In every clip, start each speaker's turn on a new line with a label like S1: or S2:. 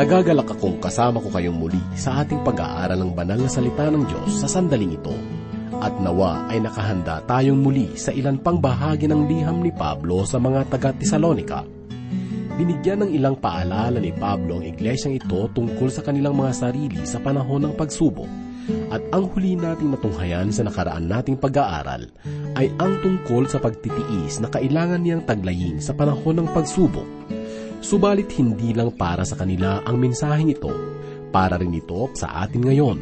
S1: Nagagalak akong kasama ko kayong muli sa ating pag-aaral ng banal na salita ng Diyos sa sandaling ito. At nawa ay nakahanda tayong muli sa ilan pang bahagi ng liham ni Pablo sa mga taga-Tesalonika. Binigyan ng ilang paalala ni Pablo ang iglesyang ito tungkol sa kanilang mga sarili sa panahon ng pagsubok. At ang huli nating natunghayan sa nakaraan nating pag-aaral ay ang tungkol sa pagtitiis na kailangan niyang taglayin sa panahon ng pagsubok Subalit hindi lang para sa kanila ang mensaheng ito, para rin ito sa atin ngayon.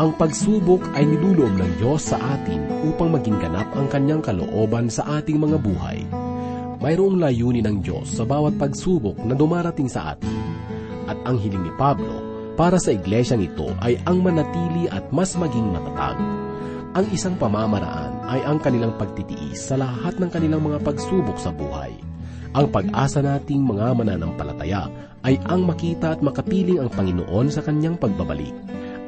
S1: Ang pagsubok ay niluloob ng Diyos sa atin upang maging ganap ang kanyang kalooban sa ating mga buhay. Mayroong layunin ng Diyos sa bawat pagsubok na dumarating sa atin. At ang hiling ni Pablo para sa iglesyang ito ay ang manatili at mas maging matatag. Ang isang pamamaraan ay ang kanilang pagtitiis sa lahat ng kanilang mga pagsubok sa buhay ang pag-asa nating mga mananampalataya ay ang makita at makapiling ang Panginoon sa kanyang pagbabalik.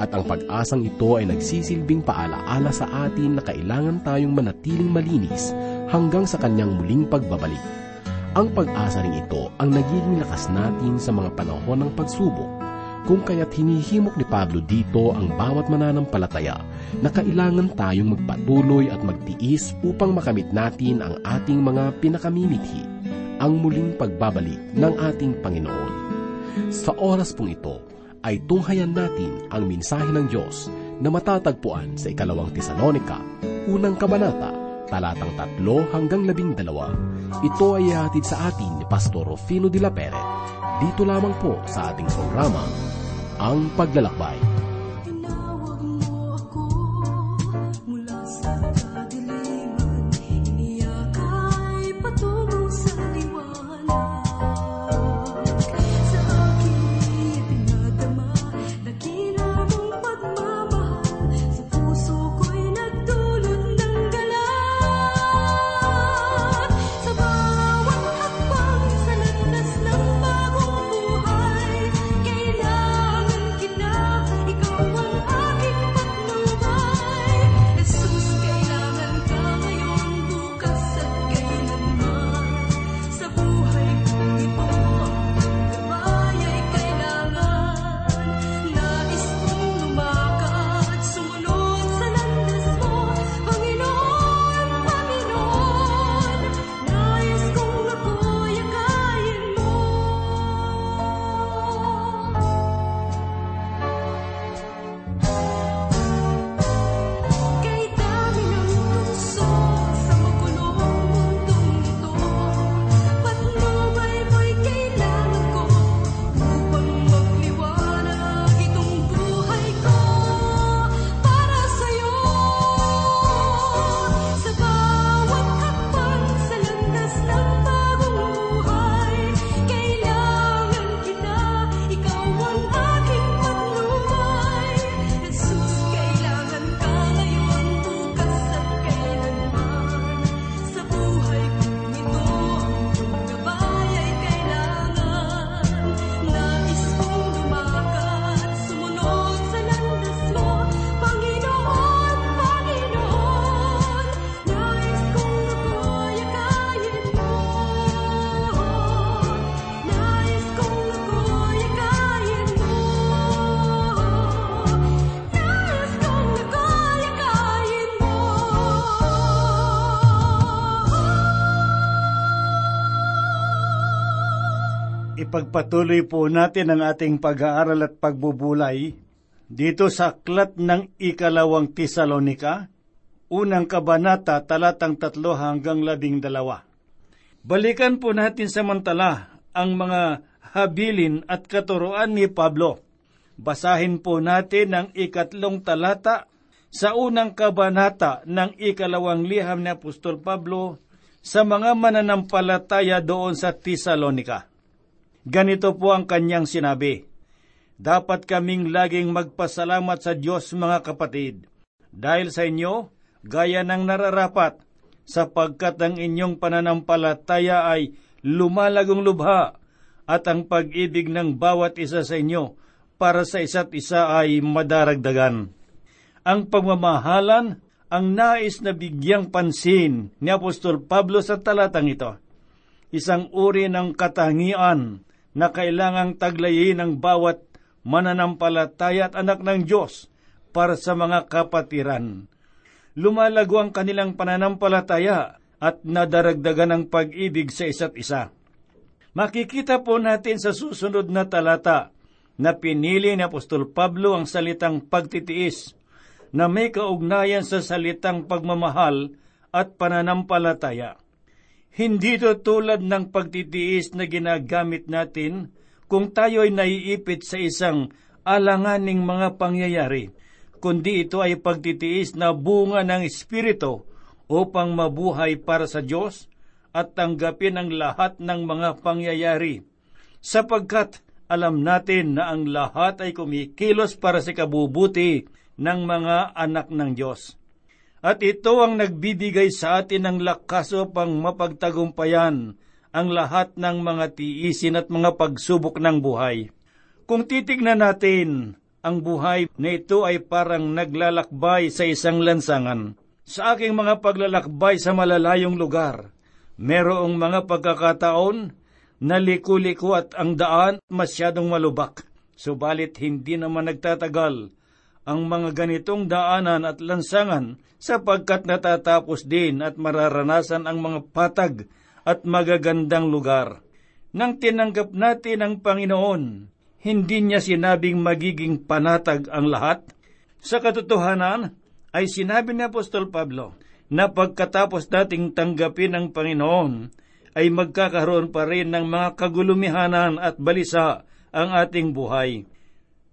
S1: At ang pag-asang ito ay nagsisilbing paalaala sa atin na kailangan tayong manatiling malinis hanggang sa kanyang muling pagbabalik. Ang pag-asa rin ito ang nagiging lakas natin sa mga panahon ng pagsubok kung kaya't hinihimok ni Pablo dito ang bawat mananampalataya na kailangan tayong magpatuloy at magtiis upang makamit natin ang ating mga pinakamimithi ang muling pagbabalik ng ating Panginoon. Sa oras pong ito, ay tunghayan natin ang minsahe ng Diyos na matatagpuan sa ikalawang Tesalonika, unang kabanata, talatang tatlo hanggang labing dalawa. Ito ay hatid sa atin ni Pastor Rufino de la Pere. Dito lamang po sa ating programa, Ang Paglalakbay.
S2: Ipagpatuloy po natin ang ating pag-aaral at pagbubulay dito sa aklat ng ikalawang Tesalonika, unang kabanata talatang tatlo hanggang labing dalawa. Balikan po natin samantala ang mga habilin at katuroan ni Pablo. Basahin po natin ang ikatlong talata sa unang kabanata ng ikalawang liham ni Apostol Pablo sa mga mananampalataya doon sa Tesalonika. Ganito po ang kanyang sinabi, Dapat kaming laging magpasalamat sa Diyos mga kapatid, dahil sa inyo, gaya ng nararapat, sapagkat ang inyong pananampalataya ay lumalagong lubha, at ang pag-ibig ng bawat isa sa inyo para sa isa't isa ay madaragdagan. Ang pagmamahalan ang nais na bigyang pansin ni Apostol Pablo sa talatang ito. Isang uri ng katangian na kailangang taglayin ng bawat mananampalataya at anak ng Diyos para sa mga kapatiran. Lumalago ang kanilang pananampalataya at nadaragdagan ng pag-ibig sa isa't isa. Makikita po natin sa susunod na talata na pinili ni Apostol Pablo ang salitang pagtitiis na may kaugnayan sa salitang pagmamahal at pananampalataya. Hindi ito tulad ng pagtitiis na ginagamit natin kung tayo ay naiipit sa isang alanganing mga pangyayari, kundi ito ay pagtitiis na bunga ng Espiritu upang mabuhay para sa Diyos at tanggapin ang lahat ng mga pangyayari, sapagkat alam natin na ang lahat ay kumikilos para sa kabubuti ng mga anak ng Diyos. At ito ang nagbibigay sa atin ng lakas upang mapagtagumpayan ang lahat ng mga tiisin at mga pagsubok ng buhay. Kung titignan natin, ang buhay na ito ay parang naglalakbay sa isang lansangan. Sa aking mga paglalakbay sa malalayong lugar, merong mga pagkakataon na liko-liko at ang daan masyadong malubak. Subalit hindi naman nagtatagal ang mga ganitong daanan at lansangan sapagkat natatapos din at mararanasan ang mga patag at magagandang lugar. Nang tinanggap natin ang Panginoon, hindi niya sinabing magiging panatag ang lahat. Sa katotohanan, ay sinabi ni Apostol Pablo na pagkatapos nating tanggapin ang Panginoon, ay magkakaroon pa rin ng mga kagulumihanan at balisa ang ating buhay.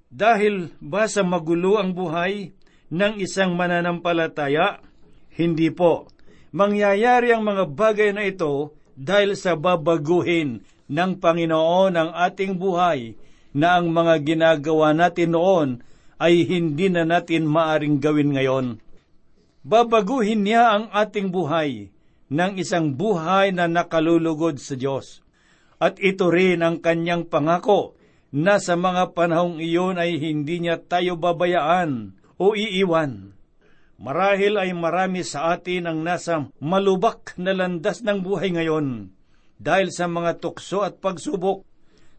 S2: Dahil ba sa magulo ang buhay ng isang mananampalataya? Hindi po. Mangyayari ang mga bagay na ito dahil sa babaguhin ng Panginoon ang ating buhay na ang mga ginagawa natin noon ay hindi na natin maaring gawin ngayon. Babaguhin niya ang ating buhay ng isang buhay na nakalulugod sa Diyos. At ito rin ang kanyang pangako na sa mga panahong iyon ay hindi niya tayo babayaan o iiwan. Marahil ay marami sa atin ang nasa malubak na landas ng buhay ngayon dahil sa mga tukso at pagsubok.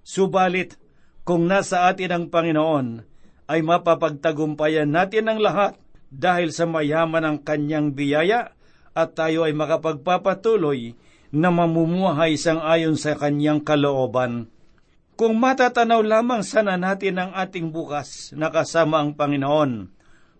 S2: Subalit, kung nasa atin ang Panginoon, ay mapapagtagumpayan natin ang lahat dahil sa mayaman ang kanyang biyaya at tayo ay makapagpapatuloy na mamumuhay sang ayon sa kanyang kalooban. Kung matatanaw lamang sana natin ang ating bukas na kasama ang Panginoon,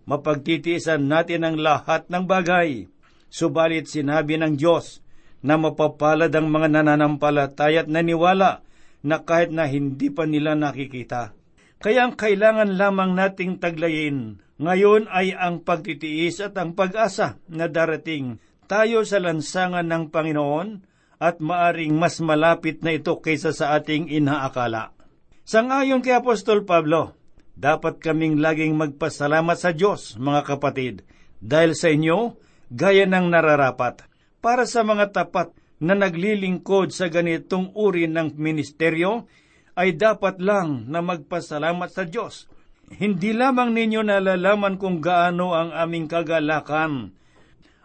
S2: mapagtitiisan natin ang lahat ng bagay. Subalit sinabi ng Diyos na mapapalad ang mga nananampalataya at naniwala na kahit na hindi pa nila nakikita. Kaya ang kailangan lamang nating taglayin ngayon ay ang pagtitiis at ang pag-asa na darating tayo sa lansangan ng Panginoon at maaring mas malapit na ito kaysa sa ating inaakala. Sangayon kay Apostol Pablo, dapat kaming laging magpasalamat sa Diyos, mga kapatid, dahil sa inyo, gaya ng nararapat, para sa mga tapat na naglilingkod sa ganitong uri ng ministeryo, ay dapat lang na magpasalamat sa Diyos. Hindi lamang ninyo nalalaman kung gaano ang aming kagalakan.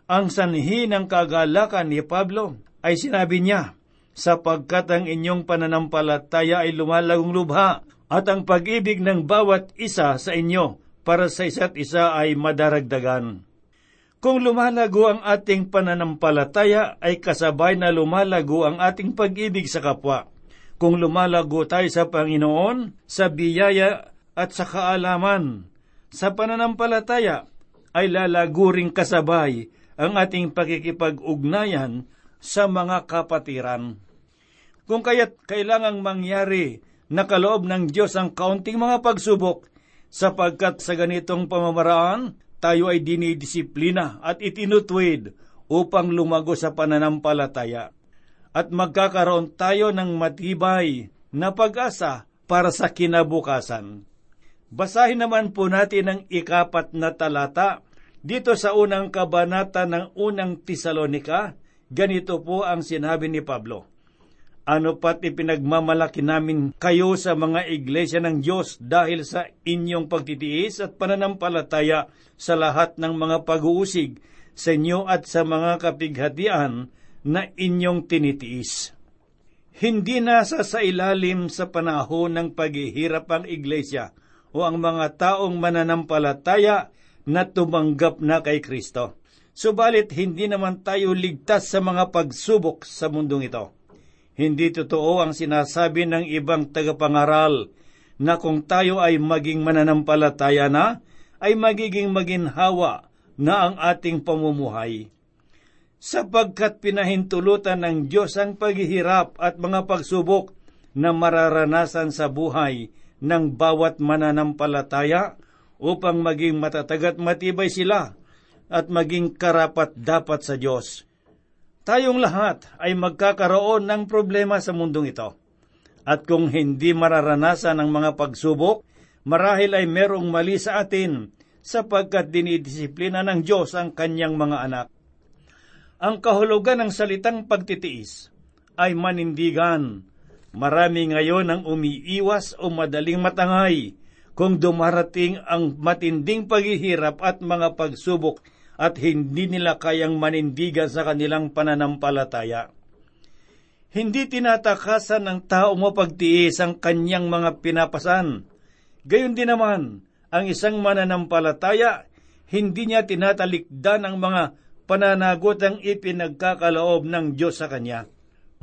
S2: Ang sanhi ng kagalakan ni Pablo ay sinabi niya, sapagkat ang inyong pananampalataya ay lumalagong lubha at ang pag-ibig ng bawat isa sa inyo para sa isa't isa ay madaragdagan. Kung lumalago ang ating pananampalataya ay kasabay na lumalago ang ating pag-ibig sa kapwa. Kung lumalago tayo sa Panginoon, sa biyaya at sa kaalaman, sa pananampalataya ay lalago ring kasabay ang ating pakikipag-ugnayan sa mga kapatiran. Kung kaya't kailangang mangyari na kaloob ng Diyos ang kaunting mga pagsubok, sapagkat sa ganitong pamamaraan, tayo ay dinidisiplina at itinutwid upang lumago sa pananampalataya. At magkakaroon tayo ng matibay na pag-asa para sa kinabukasan. Basahin naman po natin ang ikapat na talata dito sa unang kabanata ng unang Tisalonika, Ganito po ang sinabi ni Pablo. Ano pat ipinagmamalaki namin kayo sa mga iglesia ng Diyos dahil sa inyong pagtitiis at pananampalataya sa lahat ng mga pag-uusig sa inyo at sa mga kapighatian na inyong tinitiis. Hindi nasa sa ilalim sa panahon ng paghihirap ang iglesia o ang mga taong mananampalataya na tumanggap na kay Kristo. Subalit hindi naman tayo ligtas sa mga pagsubok sa mundong ito. Hindi totoo ang sinasabi ng ibang tagapangaral na kung tayo ay maging mananampalataya na, ay magiging maginhawa na ang ating pamumuhay sapagkat pinahintulutan ng Diyos ang paghihirap at mga pagsubok na mararanasan sa buhay ng bawat mananampalataya upang maging matatag at matibay sila at maging karapat dapat sa Diyos. Tayong lahat ay magkakaroon ng problema sa mundong ito. At kung hindi mararanasan ang mga pagsubok, marahil ay merong mali sa atin sapagkat dinidisiplina ng Diyos ang kanyang mga anak. Ang kahulugan ng salitang pagtitiis ay manindigan. Marami ngayon ang umiiwas o madaling matangay kung dumarating ang matinding paghihirap at mga pagsubok at hindi nila kayang manindigan sa kanilang pananampalataya. Hindi tinatakasan ng tao mapagtiis ang kanyang mga pinapasan. Gayon din naman, ang isang mananampalataya, hindi niya tinatalikdan ang mga pananagot ang ipinagkakaloob ng Diyos sa Kanya.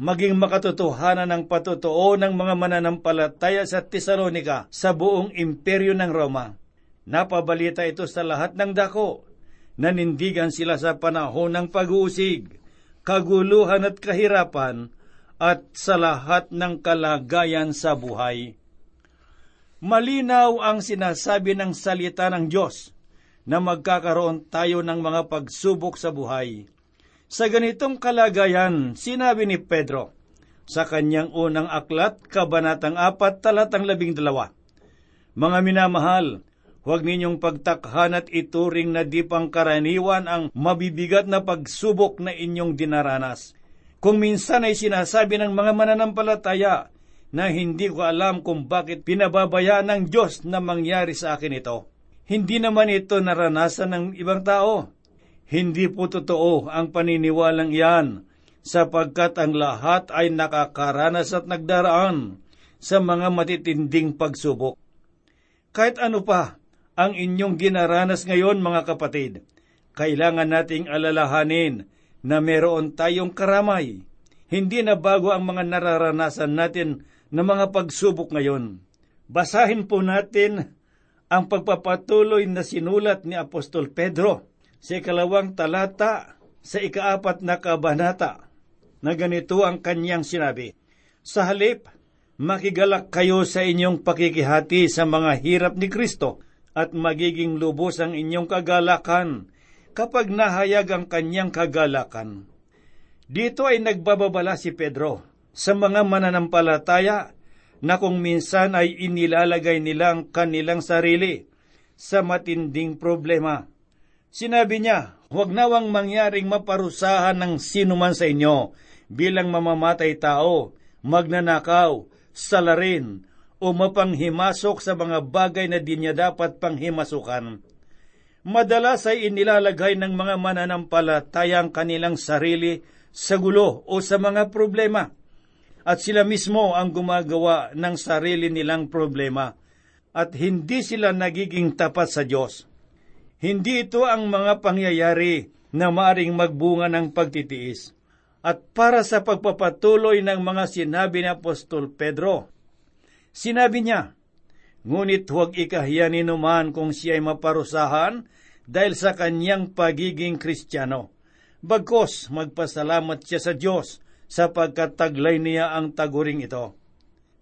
S2: Maging makatotohanan ng patotoo ng mga mananampalataya sa Tesalonika sa buong imperyo ng Roma. Napabalita ito sa lahat ng dako. Nanindigan sila sa panahon ng pag-uusig, kaguluhan at kahirapan, at sa lahat ng kalagayan sa buhay. Malinaw ang sinasabi ng salita ng Diyos na magkakaroon tayo ng mga pagsubok sa buhay. Sa ganitong kalagayan, sinabi ni Pedro sa kanyang unang aklat, Kabanatang 4, talatang 12, Mga minamahal, huwag ninyong pagtakhan at ituring na di pangkaraniwan ang mabibigat na pagsubok na inyong dinaranas. Kung minsan ay sinasabi ng mga mananampalataya na hindi ko alam kung bakit pinababayaan ng Diyos na mangyari sa akin ito. Hindi naman ito naranasan ng ibang tao. Hindi po totoo ang paniniwalang iyan, sapagkat ang lahat ay nakakaranas at nagdaraan sa mga matitinding pagsubok. Kahit ano pa ang inyong ginaranas ngayon, mga kapatid, kailangan nating alalahanin na meron tayong karamay. Hindi na bago ang mga nararanasan natin na mga pagsubok ngayon. Basahin po natin ang pagpapatuloy na sinulat ni Apostol Pedro sa ikalawang talata sa ikaapat na kabanata na ganito ang kanyang sinabi, Sa halip, makigalak kayo sa inyong pakikihati sa mga hirap ni Kristo at magiging lubos ang inyong kagalakan kapag nahayag ang kanyang kagalakan. Dito ay nagbababala si Pedro sa mga mananampalataya na kung minsan ay inilalagay nilang kanilang sarili sa matinding problema. Sinabi niya, huwag nawang mangyaring maparusahan ng sino man sa inyo bilang mamamatay tao, magnanakaw, salarin, o mapanghimasok sa mga bagay na di niya dapat panghimasukan. Madalas ay inilalagay ng mga mananampalataya ang kanilang sarili sa gulo o sa mga problema at sila mismo ang gumagawa ng sarili nilang problema at hindi sila nagiging tapat sa Diyos. Hindi ito ang mga pangyayari na maaring magbunga ng pagtitiis. At para sa pagpapatuloy ng mga sinabi ni Apostol Pedro, sinabi niya, Ngunit huwag ikahiya ni numan kung siya ay maparusahan dahil sa kanyang pagiging kristyano. Bagkos magpasalamat siya sa Diyos sapagkat taglay niya ang taguring ito.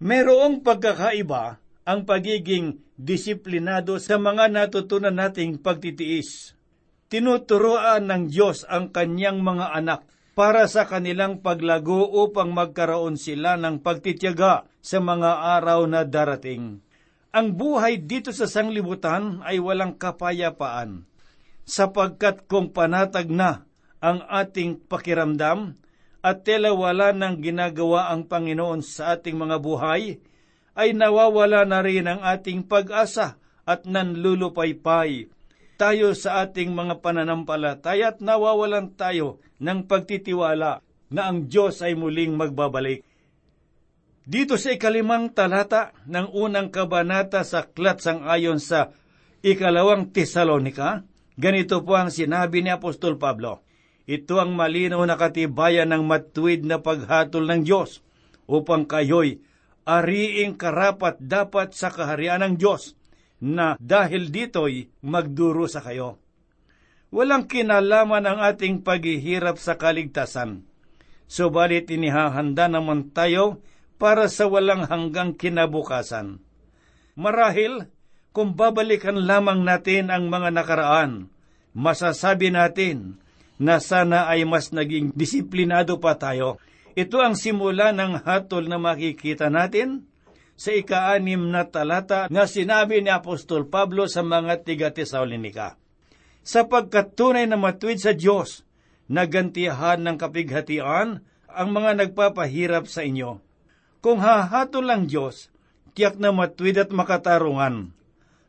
S2: Merong pagkakaiba ang pagiging disiplinado sa mga natutunan nating pagtitiis. Tinuturoan ng Diyos ang kanyang mga anak para sa kanilang paglago upang magkaroon sila ng pagtityaga sa mga araw na darating. Ang buhay dito sa sanglibutan ay walang kapayapaan, sapagkat kung panatag na ang ating pakiramdam, at tela wala nang ginagawa ang Panginoon sa ating mga buhay, ay nawawala na rin ang ating pag-asa at nanlulupaypay tayo sa ating mga pananampalataya at nawawalan tayo ng pagtitiwala na ang Diyos ay muling magbabalik. Dito sa ikalimang talata ng unang kabanata sa Aklat sang ayon sa ikalawang Tesalonika, ganito po ang sinabi ni Apostol Pablo. Ito ang malinaw na katibayan ng matuwid na paghatol ng Diyos upang kayo'y ariing karapat dapat sa kaharian ng Diyos na dahil dito'y magduro sa kayo. Walang kinalaman ang ating paghihirap sa kaligtasan. Subalit inihahanda naman tayo para sa walang hanggang kinabukasan. Marahil, kung babalikan lamang natin ang mga nakaraan, masasabi natin na sana ay mas naging disiplinado pa tayo. Ito ang simula ng hatol na makikita natin sa ikaanim na talata na sinabi ni Apostol Pablo sa mga tiga Tesalonika. Sapagkat tunay na matuwid sa Diyos, nagantihan ng kapighatian ang mga nagpapahirap sa inyo kung hahatol lang Diyos, tiyak na matwid at makatarungan.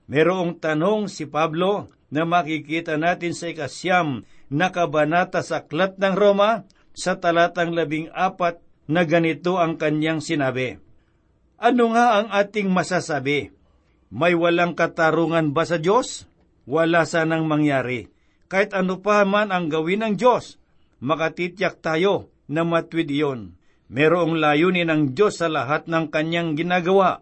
S2: Merong tanong si Pablo na makikita natin sa ikasyam na kabanata sa Aklat ng Roma sa talatang labing apat na ganito ang kanyang sinabi. Ano nga ang ating masasabi? May walang katarungan ba sa Diyos? Wala sanang mangyari. Kahit ano pa man ang gawin ng Diyos, makatityak tayo na matwid iyon. Merong layunin ng Diyos sa lahat ng kanyang ginagawa.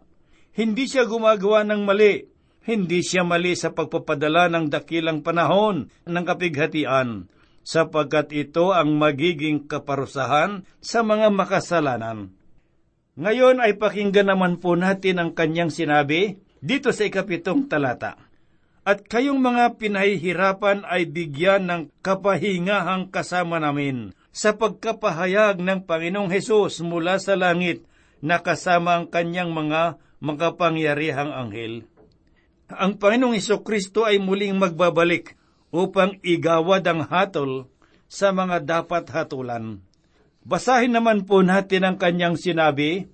S2: Hindi siya gumagawa ng mali. Hindi siya mali sa pagpapadala ng dakilang panahon ng kapighatian, sapagkat ito ang magiging kaparusahan sa mga makasalanan. Ngayon ay pakinggan naman po natin ang kanyang sinabi dito sa ikapitong talata. At kayong mga pinahihirapan ay bigyan ng kapahingahang kasama namin sa pagkapahayag ng Panginoong Hesus mula sa langit na kasama ang kanyang mga makapangyarihang anghel. Ang Panginoong Heso Kristo ay muling magbabalik upang igawad ang hatol sa mga dapat hatulan. Basahin naman po natin ang kanyang sinabi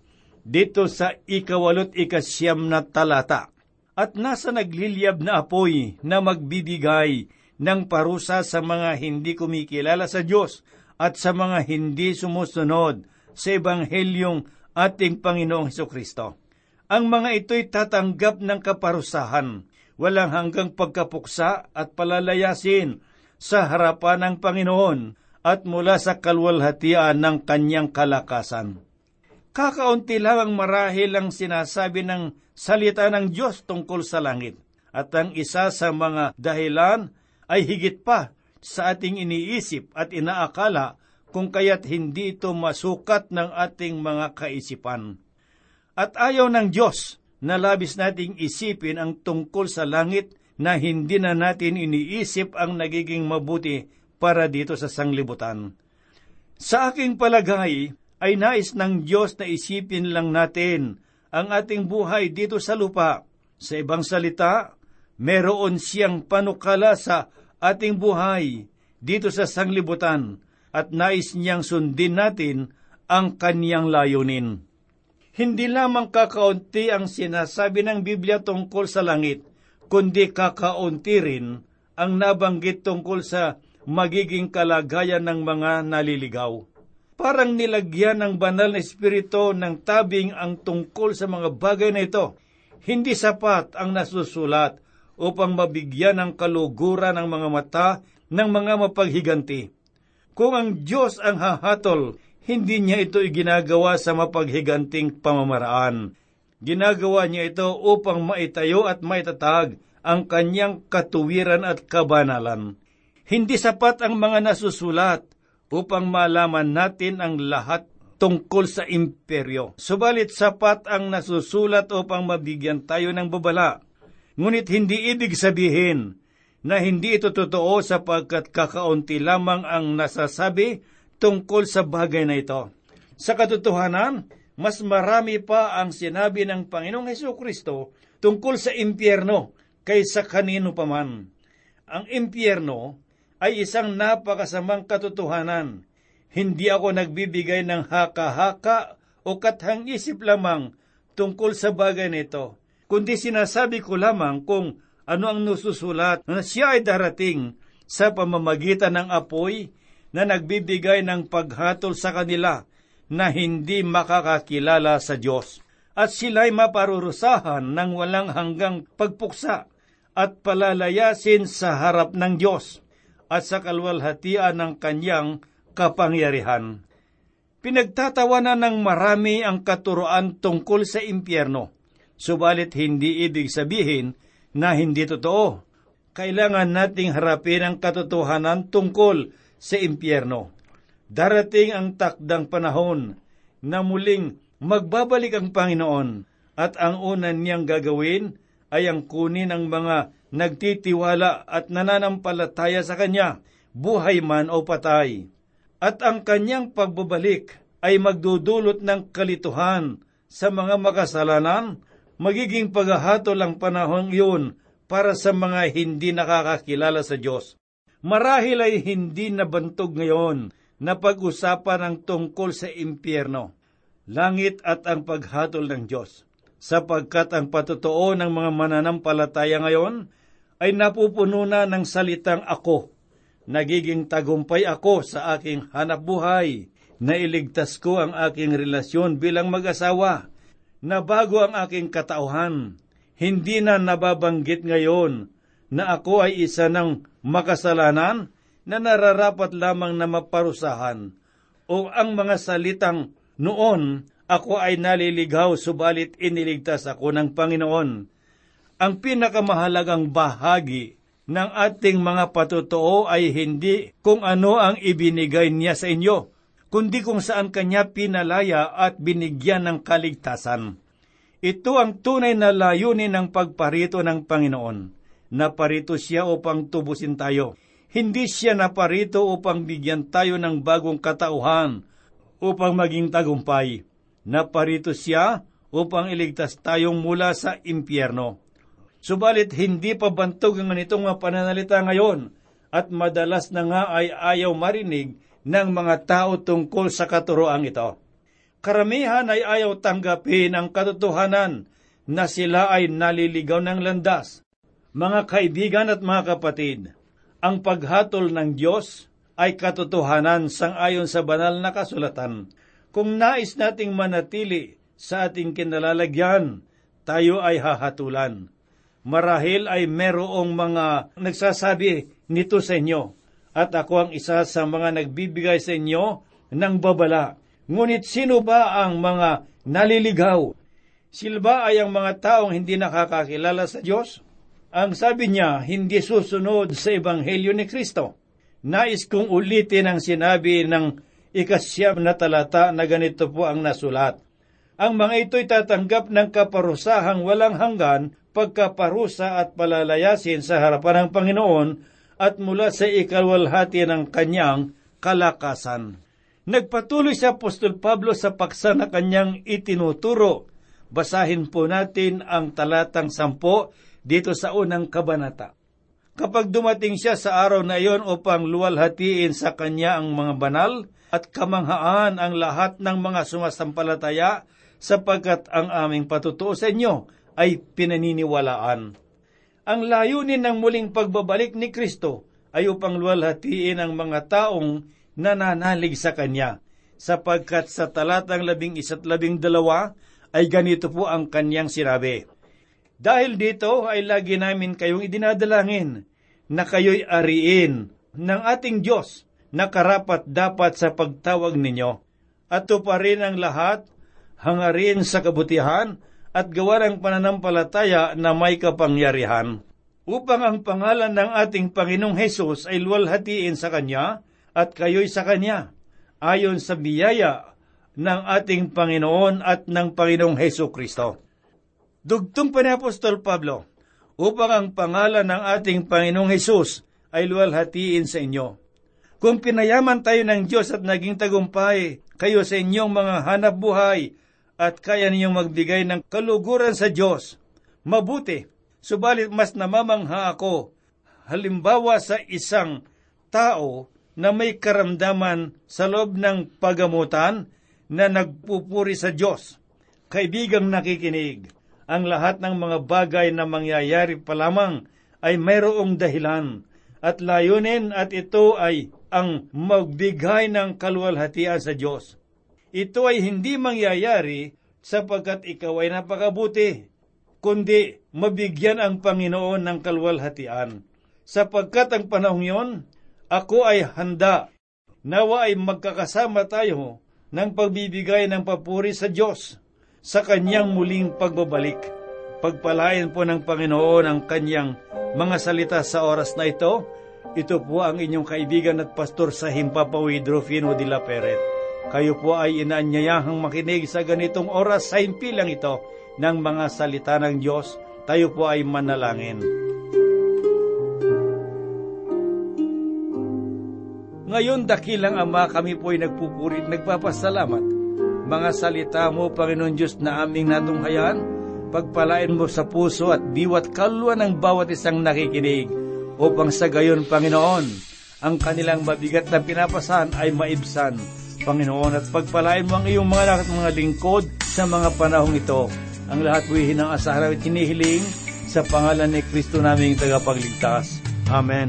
S2: dito sa ikawalot ikasyam na talata. At nasa nagliliyab na apoy na magbibigay ng parusa sa mga hindi kumikilala sa Diyos at sa mga hindi sumusunod sa Ebanghelyong ating Panginoong Heso Kristo. Ang mga ito'y tatanggap ng kaparusahan, walang hanggang pagkapuksa at palalayasin sa harapan ng Panginoon at mula sa kalwalhatian ng kanyang kalakasan. Kakaunti lang ang marahil ang sinasabi ng salita ng Diyos tungkol sa langit, at ang isa sa mga dahilan ay higit pa sa ating iniisip at inaakala kung kaya't hindi ito masukat ng ating mga kaisipan. At ayaw ng Diyos na labis nating isipin ang tungkol sa langit na hindi na natin iniisip ang nagiging mabuti para dito sa sanglibutan. Sa aking palagay, ay nais ng Diyos na isipin lang natin ang ating buhay dito sa lupa. Sa ibang salita, meron siyang panukala sa ating buhay dito sa sanglibutan at nais niyang sundin natin ang kaniyang layunin. Hindi lamang kakaunti ang sinasabi ng Biblia tungkol sa langit, kundi kakaunti rin ang nabanggit tungkol sa magiging kalagayan ng mga naliligaw. Parang nilagyan ng banal na espiritu ng tabing ang tungkol sa mga bagay na ito. Hindi sapat ang nasusulat upang mabigyan ng kaluguran ng mga mata ng mga mapaghiganti. Kung ang Diyos ang hahatol, hindi niya ito iginagawa sa mapaghiganting pamamaraan. Ginagawa niya ito upang maitayo at maitatag ang kanyang katuwiran at kabanalan. Hindi sapat ang mga nasusulat upang malaman natin ang lahat tungkol sa imperyo. Subalit sapat ang nasusulat upang mabigyan tayo ng babala Ngunit hindi ibig sabihin na hindi ito totoo sapagkat kakaunti lamang ang nasasabi tungkol sa bagay na ito. Sa katotohanan, mas marami pa ang sinabi ng Panginoong Heso Kristo tungkol sa impyerno kaysa kanino paman. Ang impyerno ay isang napakasamang katotohanan. Hindi ako nagbibigay ng haka-haka o kathang isip lamang tungkol sa bagay nito kundi sinasabi ko lamang kung ano ang nususulat na siya ay darating sa pamamagitan ng apoy na nagbibigay ng paghatol sa kanila na hindi makakakilala sa Diyos. At sila'y maparurusahan ng walang hanggang pagpuksa at palalayasin sa harap ng Diyos at sa kalwalhatian ng kanyang kapangyarihan. Pinagtatawanan ng marami ang katuroan tungkol sa impyerno, subalit hindi ibig sabihin na hindi totoo. Kailangan nating harapin ang katotohanan tungkol sa impyerno. Darating ang takdang panahon na muling magbabalik ang Panginoon at ang una niyang gagawin ay ang kunin ang mga nagtitiwala at nananampalataya sa Kanya, buhay man o patay. At ang Kanyang pagbabalik ay magdudulot ng kalituhan sa mga makasalanan, magiging paghahatol ang panahon iyon para sa mga hindi nakakakilala sa Diyos. Marahil ay hindi nabantog ngayon na pag-usapan ang tungkol sa impyerno, langit at ang paghatol ng Diyos, sapagkat ang patotoo ng mga mananampalataya ngayon ay napupuno na ng salitang ako. Nagiging tagumpay ako sa aking hanap buhay, nailigtas ko ang aking relasyon bilang mag-asawa, nabago ang aking katauhan, hindi na nababanggit ngayon na ako ay isa ng makasalanan na nararapat lamang na maparusahan o ang mga salitang noon ako ay naliligaw subalit iniligtas ako ng Panginoon. Ang pinakamahalagang bahagi ng ating mga patotoo ay hindi kung ano ang ibinigay niya sa inyo, kundi kung saan kanya pinalaya at binigyan ng kaligtasan. Ito ang tunay na layunin ng pagparito ng Panginoon. Naparito siya upang tubusin tayo hindi siya naparito upang bigyan tayo ng bagong katauhan upang maging tagumpay. Naparito siya upang iligtas tayong mula sa impyerno. Subalit hindi pa bantog ang ganitong mga pananalita ngayon at madalas na nga ay ayaw marinig ng mga tao tungkol sa katuroang ito. Karamihan ay ayaw tanggapin ang katotohanan na sila ay naliligaw ng landas. Mga kaibigan at mga kapatid, ang paghatol ng Diyos ay katotohanan sang-ayon sa banal na kasulatan. Kung nais nating manatili sa ating kinalalagyan, tayo ay hahatulan. Marahil ay merong mga nagsasabi nito sa inyo, at ako ang isa sa mga nagbibigay sa inyo ng babala. Ngunit sino ba ang mga naliligaw? Silba ay ang mga taong hindi nakakakilala sa Diyos? Ang sabi niya, hindi susunod sa Ebanghelyo ni Kristo. Nais kong ulitin ang sinabi ng ikasyam na talata na ganito po ang nasulat. Ang mga ito'y tatanggap ng kaparusahang walang hanggan, pagkaparusa at palalayasin sa harapan ng Panginoon at mula sa ikalwalhati ng kanyang kalakasan. Nagpatuloy si Apostol Pablo sa paksa na kanyang itinuturo. Basahin po natin ang talatang sampo dito sa unang kabanata. Kapag dumating siya sa araw na iyon upang luwalhatiin sa kanya ang mga banal at kamanghaan ang lahat ng mga sumasampalataya sapagkat ang aming patutuo sa inyo ay pinaniniwalaan. Ang layunin ng muling pagbabalik ni Kristo ay upang luwalhatiin ang mga taong nananalig sa Kanya, sapagkat sa talatang labing isa't labing dalawa ay ganito po ang Kanyang sinabi. Dahil dito ay lagi namin kayong idinadalangin na kayo'y ariin ng ating Diyos na karapat dapat sa pagtawag ninyo at tuparin ang lahat, hangarin sa kabutihan at gawa ng pananampalataya na may kapangyarihan upang ang pangalan ng ating Panginoong Hesus ay luwalhatiin sa Kanya at kayo'y sa Kanya, ayon sa biyaya ng ating Panginoon at ng Panginoong Heso Kristo. Dugtong pa ni Apostol Pablo, upang ang pangalan ng ating Panginoong Hesus ay luwalhatiin sa inyo. Kung pinayaman tayo ng Diyos at naging tagumpay kayo sa inyong mga hanap buhay at kaya ninyong magbigay ng kaluguran sa Diyos, mabuti, subalit mas namamangha ako, halimbawa sa isang tao na may karamdaman sa loob ng pagamutan na nagpupuri sa Diyos. Kaibigang nakikinig, ang lahat ng mga bagay na mangyayari pa lamang ay mayroong dahilan at layunin at ito ay ang magbigay ng kaluwalhatian sa Diyos.
S1: ito ay hindi mangyayari sapagkat ikaw ay napakabuti, kundi mabigyan ang Panginoon ng kalwalhatian. Sapagkat ang panahong yon, ako ay handa. Nawa ay magkakasama tayo ng pagbibigay ng papuri sa Diyos sa kanyang muling pagbabalik. Pagpalain po ng Panginoon ang kanyang mga salita sa oras na ito. Ito po ang inyong kaibigan at pastor sa Himpapawid, Rufino de la Peret. Kayo po ay inaanyayahang makinig sa ganitong oras sa himpilang ito ng mga salita ng Diyos. Tayo po ay manalangin. Ngayon, dakilang Ama, kami po ay nagpupurit, nagpapasalamat. Mga salita mo, Panginoon Diyos, na aming natunghayan, pagpalain mo sa puso at diwat kalwa ng bawat isang nakikinig, upang sa gayon, Panginoon, ang kanilang mabigat na pinapasan ay maibsan. Panginoon, at pagpalain mo ang iyong mga lahat mga lingkod sa mga panahong ito. Ang lahat po ng asahan at hinihiling sa pangalan ni Kristo naming tagapagligtas. Amen.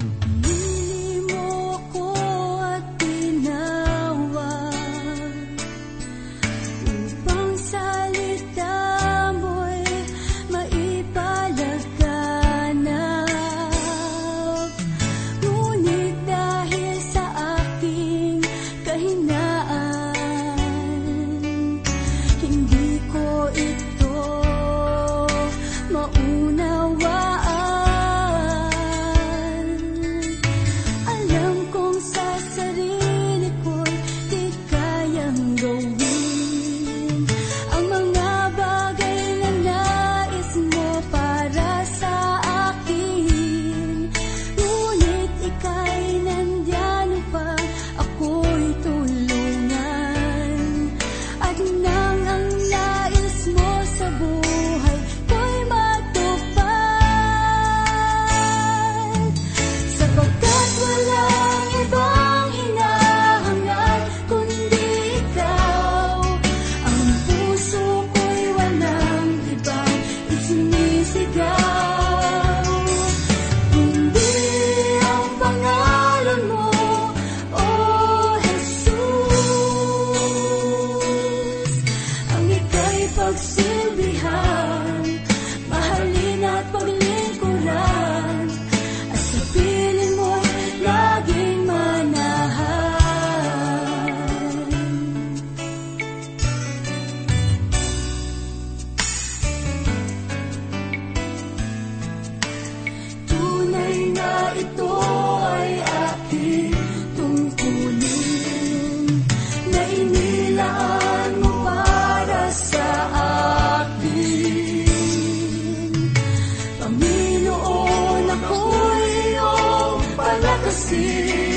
S3: you.